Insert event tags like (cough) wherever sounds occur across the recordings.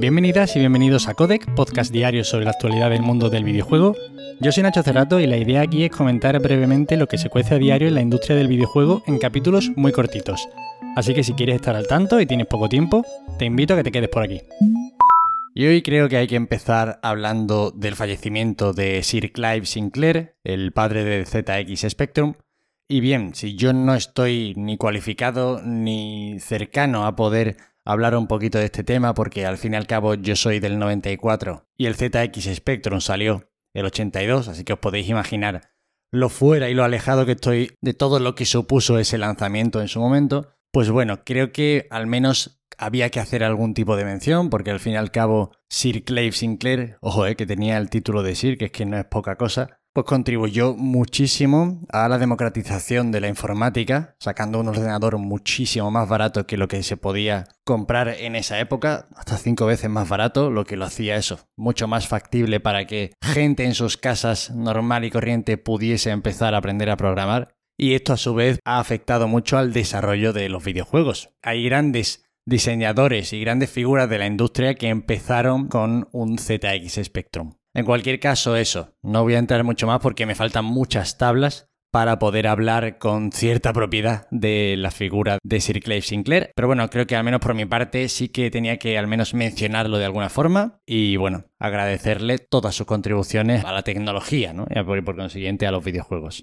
Bienvenidas y bienvenidos a Codec, podcast diario sobre la actualidad del mundo del videojuego. Yo soy Nacho Cerrato y la idea aquí es comentar brevemente lo que se cuece a diario en la industria del videojuego en capítulos muy cortitos. Así que si quieres estar al tanto y tienes poco tiempo, te invito a que te quedes por aquí. Y hoy creo que hay que empezar hablando del fallecimiento de Sir Clive Sinclair, el padre de ZX Spectrum. Y bien, si yo no estoy ni cualificado ni cercano a poder hablar un poquito de este tema porque al fin y al cabo yo soy del 94 y el ZX Spectrum salió el 82, así que os podéis imaginar lo fuera y lo alejado que estoy de todo lo que supuso ese lanzamiento en su momento. Pues bueno, creo que al menos había que hacer algún tipo de mención, porque al fin y al cabo Sir Clive Sinclair, ojo, eh, que tenía el título de Sir, que es que no es poca cosa, pues contribuyó muchísimo a la democratización de la informática, sacando un ordenador muchísimo más barato que lo que se podía comprar en esa época, hasta cinco veces más barato, lo que lo hacía eso, mucho más factible para que gente en sus casas normal y corriente pudiese empezar a aprender a programar. Y esto a su vez ha afectado mucho al desarrollo de los videojuegos. Hay grandes diseñadores y grandes figuras de la industria que empezaron con un ZX Spectrum. En cualquier caso, eso. No voy a entrar mucho más porque me faltan muchas tablas para poder hablar con cierta propiedad de la figura de Sir Clive Sinclair. Pero bueno, creo que al menos por mi parte sí que tenía que al menos mencionarlo de alguna forma y bueno, agradecerle todas sus contribuciones a la tecnología, ¿no? Y por, consiguiente a los videojuegos.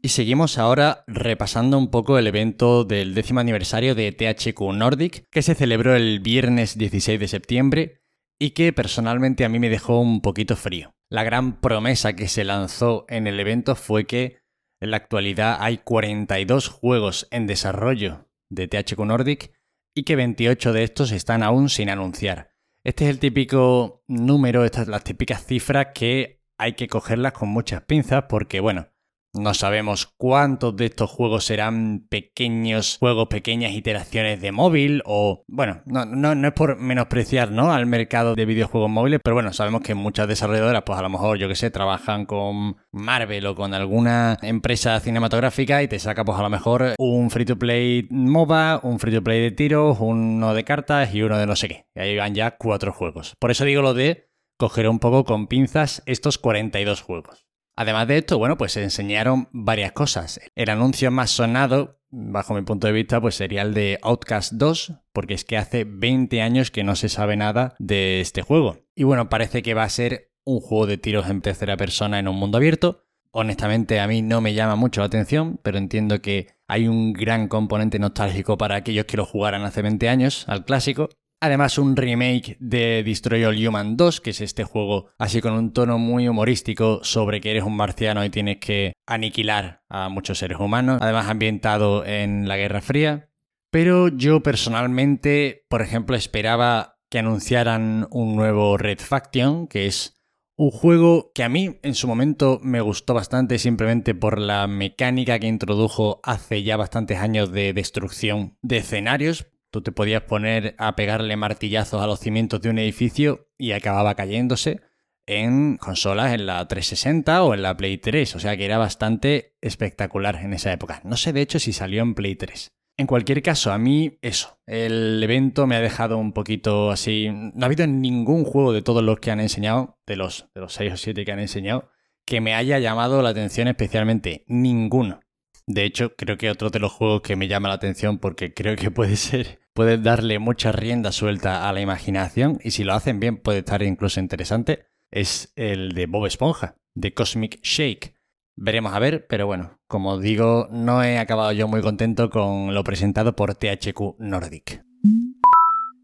Y seguimos ahora repasando un poco el evento del décimo aniversario de THQ Nordic, que se celebró el viernes 16 de septiembre y que personalmente a mí me dejó un poquito frío. La gran promesa que se lanzó en el evento fue que en la actualidad hay 42 juegos en desarrollo de THQ Nordic y que 28 de estos están aún sin anunciar. Este es el típico número, estas las típicas cifras que hay que cogerlas con muchas pinzas porque, bueno, no sabemos cuántos de estos juegos serán pequeños juegos, pequeñas iteraciones de móvil o, bueno, no, no, es por menospreciar ¿no? al mercado de videojuegos móviles, pero bueno, sabemos que muchas desarrolladoras, pues a lo mejor, yo que sé, trabajan con Marvel o con alguna empresa cinematográfica y te saca pues a lo mejor un free to play MOBA, un free to play de tiros, uno de cartas y uno de no sé qué. Y ahí van ya cuatro juegos. Por eso digo lo de coger un poco con pinzas estos 42 juegos. Además de esto, bueno, pues se enseñaron varias cosas. El anuncio más sonado, bajo mi punto de vista, pues sería el de Outcast 2, porque es que hace 20 años que no se sabe nada de este juego. Y bueno, parece que va a ser un juego de tiros en tercera persona en un mundo abierto. Honestamente, a mí no me llama mucho la atención, pero entiendo que hay un gran componente nostálgico para aquellos que lo jugaran hace 20 años al clásico. Además, un remake de Destroy All Human 2, que es este juego así con un tono muy humorístico sobre que eres un marciano y tienes que aniquilar a muchos seres humanos. Además, ambientado en la Guerra Fría. Pero yo personalmente, por ejemplo, esperaba que anunciaran un nuevo Red Faction, que es un juego que a mí en su momento me gustó bastante simplemente por la mecánica que introdujo hace ya bastantes años de destrucción de escenarios, Tú te podías poner a pegarle martillazos a los cimientos de un edificio y acababa cayéndose en consolas en la 360 o en la Play 3, o sea que era bastante espectacular en esa época. No sé de hecho si salió en Play 3. En cualquier caso, a mí eso, el evento me ha dejado un poquito así... No ha habido ningún juego de todos los que han enseñado, de los, de los 6 o 7 que han enseñado, que me haya llamado la atención especialmente. Ninguno. De hecho, creo que otro de los juegos que me llama la atención porque creo que puede ser, puede darle mucha rienda suelta a la imaginación y si lo hacen bien puede estar incluso interesante, es el de Bob Esponja, de Cosmic Shake. Veremos a ver, pero bueno, como digo, no he acabado yo muy contento con lo presentado por THQ Nordic.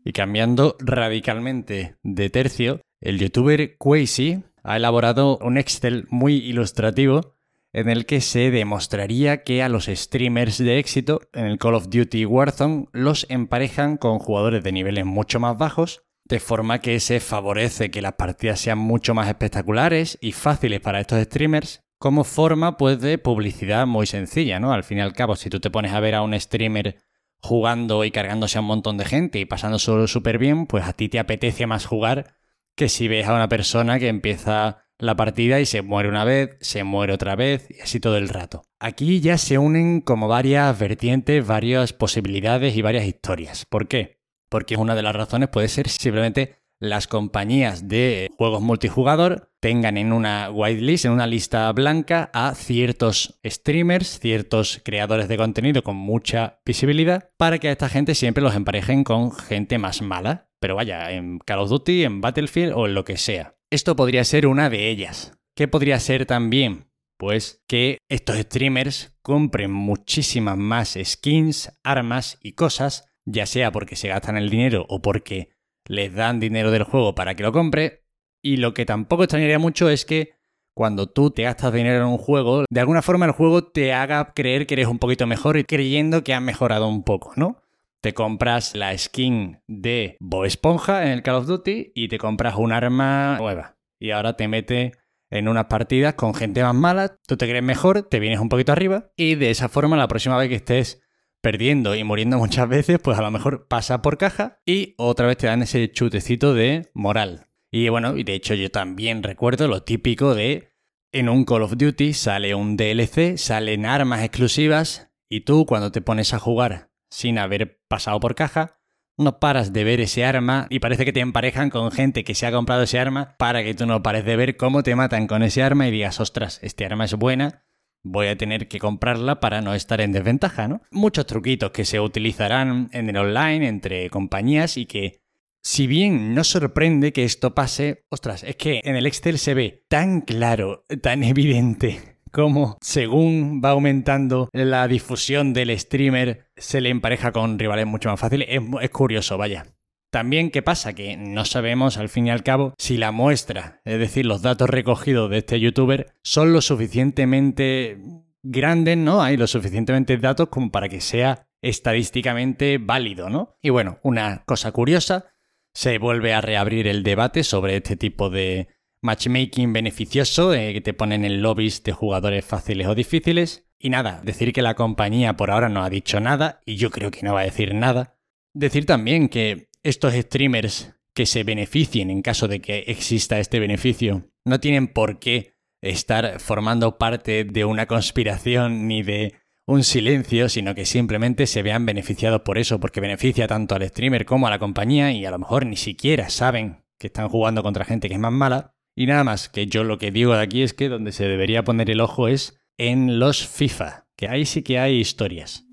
Y cambiando radicalmente de tercio, el youtuber Quasi ha elaborado un Excel muy ilustrativo en el que se demostraría que a los streamers de éxito en el Call of Duty Warzone los emparejan con jugadores de niveles mucho más bajos, de forma que se favorece que las partidas sean mucho más espectaculares y fáciles para estos streamers, como forma pues de publicidad muy sencilla, ¿no? Al fin y al cabo, si tú te pones a ver a un streamer jugando y cargándose a un montón de gente y pasándoselo súper bien, pues a ti te apetece más jugar que si ves a una persona que empieza la partida y se muere una vez, se muere otra vez y así todo el rato. Aquí ya se unen como varias vertientes, varias posibilidades y varias historias. ¿Por qué? porque una de las razones puede ser simplemente las compañías de juegos multijugador tengan en una whitelist, en una lista blanca, a ciertos streamers, ciertos creadores de contenido con mucha visibilidad, para que a esta gente siempre los emparejen con gente más mala. Pero vaya, en Call of Duty, en Battlefield o en lo que sea. Esto podría ser una de ellas. ¿Qué podría ser también? Pues que estos streamers compren muchísimas más skins, armas y cosas, ya sea porque se gastan el dinero o porque les dan dinero del juego para que lo compre. Y lo que tampoco extrañaría mucho es que cuando tú te gastas dinero en un juego, de alguna forma el juego te haga creer que eres un poquito mejor y creyendo que has mejorado un poco, ¿no? Te compras la skin de Bob Esponja en el Call of Duty y te compras un arma nueva. Y ahora te mete en unas partidas con gente más mala, tú te crees mejor, te vienes un poquito arriba y de esa forma la próxima vez que estés perdiendo y muriendo muchas veces, pues a lo mejor pasa por caja y otra vez te dan ese chutecito de moral. Y bueno, y de hecho yo también recuerdo lo típico de en un Call of Duty sale un DLC, salen armas exclusivas y tú cuando te pones a jugar sin haber pasado por caja, no paras de ver ese arma y parece que te emparejan con gente que se ha comprado ese arma para que tú no pares de ver cómo te matan con ese arma y digas, ostras, este arma es buena, voy a tener que comprarla para no estar en desventaja, ¿no? Muchos truquitos que se utilizarán en el online entre compañías y que, si bien no sorprende que esto pase, ostras, es que en el Excel se ve tan claro, tan evidente cómo según va aumentando la difusión del streamer se le empareja con rivales mucho más fáciles. Es, es curioso, vaya. También, ¿qué pasa? Que no sabemos, al fin y al cabo, si la muestra, es decir, los datos recogidos de este youtuber, son lo suficientemente grandes, ¿no? Hay lo suficientemente datos como para que sea estadísticamente válido, ¿no? Y bueno, una cosa curiosa, se vuelve a reabrir el debate sobre este tipo de matchmaking beneficioso eh, que te ponen en lobbies de jugadores fáciles o difíciles. Y nada, decir que la compañía por ahora no ha dicho nada, y yo creo que no va a decir nada. Decir también que estos streamers que se beneficien en caso de que exista este beneficio no tienen por qué estar formando parte de una conspiración ni de un silencio, sino que simplemente se vean beneficiados por eso, porque beneficia tanto al streamer como a la compañía y a lo mejor ni siquiera saben que están jugando contra gente que es más mala. Y nada más, que yo lo que digo de aquí es que donde se debería poner el ojo es en los FIFA, que ahí sí que hay historias.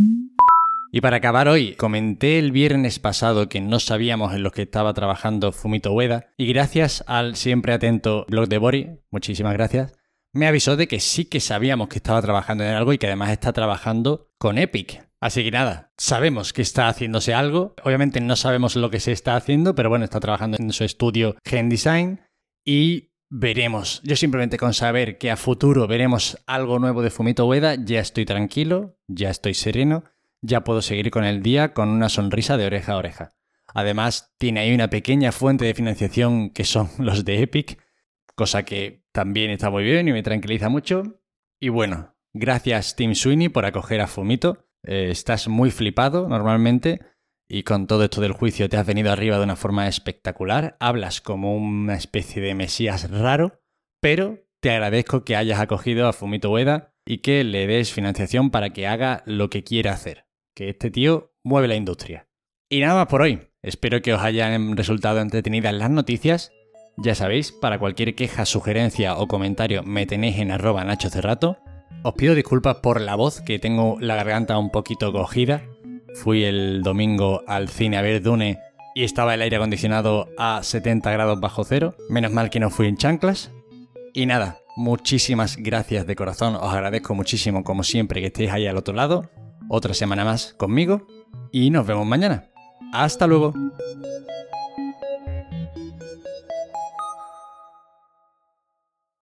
Y para acabar hoy, comenté el viernes pasado que no sabíamos en lo que estaba trabajando Fumito Ueda y gracias al siempre atento blog de Bori, muchísimas gracias, me avisó de que sí que sabíamos que estaba trabajando en algo y que además está trabajando con Epic. Así que nada, sabemos que está haciéndose algo. Obviamente no sabemos lo que se está haciendo, pero bueno, está trabajando en su estudio Gen Design y veremos. Yo simplemente con saber que a futuro veremos algo nuevo de Fumito Ueda, ya estoy tranquilo, ya estoy sereno ya puedo seguir con el día con una sonrisa de oreja a oreja. Además, tiene ahí una pequeña fuente de financiación que son (laughs) los de Epic, cosa que también está muy bien y me tranquiliza mucho. Y bueno, gracias Tim Sweeney por acoger a Fumito. Eh, estás muy flipado normalmente y con todo esto del juicio te has venido arriba de una forma espectacular. Hablas como una especie de mesías raro, pero te agradezco que hayas acogido a Fumito Ueda y que le des financiación para que haga lo que quiera hacer que este tío mueve la industria. Y nada más por hoy. Espero que os hayan resultado entretenidas las noticias. Ya sabéis, para cualquier queja, sugerencia o comentario me tenéis en arroba Nacho Cerrato. Os pido disculpas por la voz, que tengo la garganta un poquito cogida. Fui el domingo al cine a ver Dune y estaba el aire acondicionado a 70 grados bajo cero. Menos mal que no fui en chanclas. Y nada, muchísimas gracias de corazón. Os agradezco muchísimo, como siempre, que estéis ahí al otro lado otra semana más conmigo y nos vemos mañana. Hasta luego.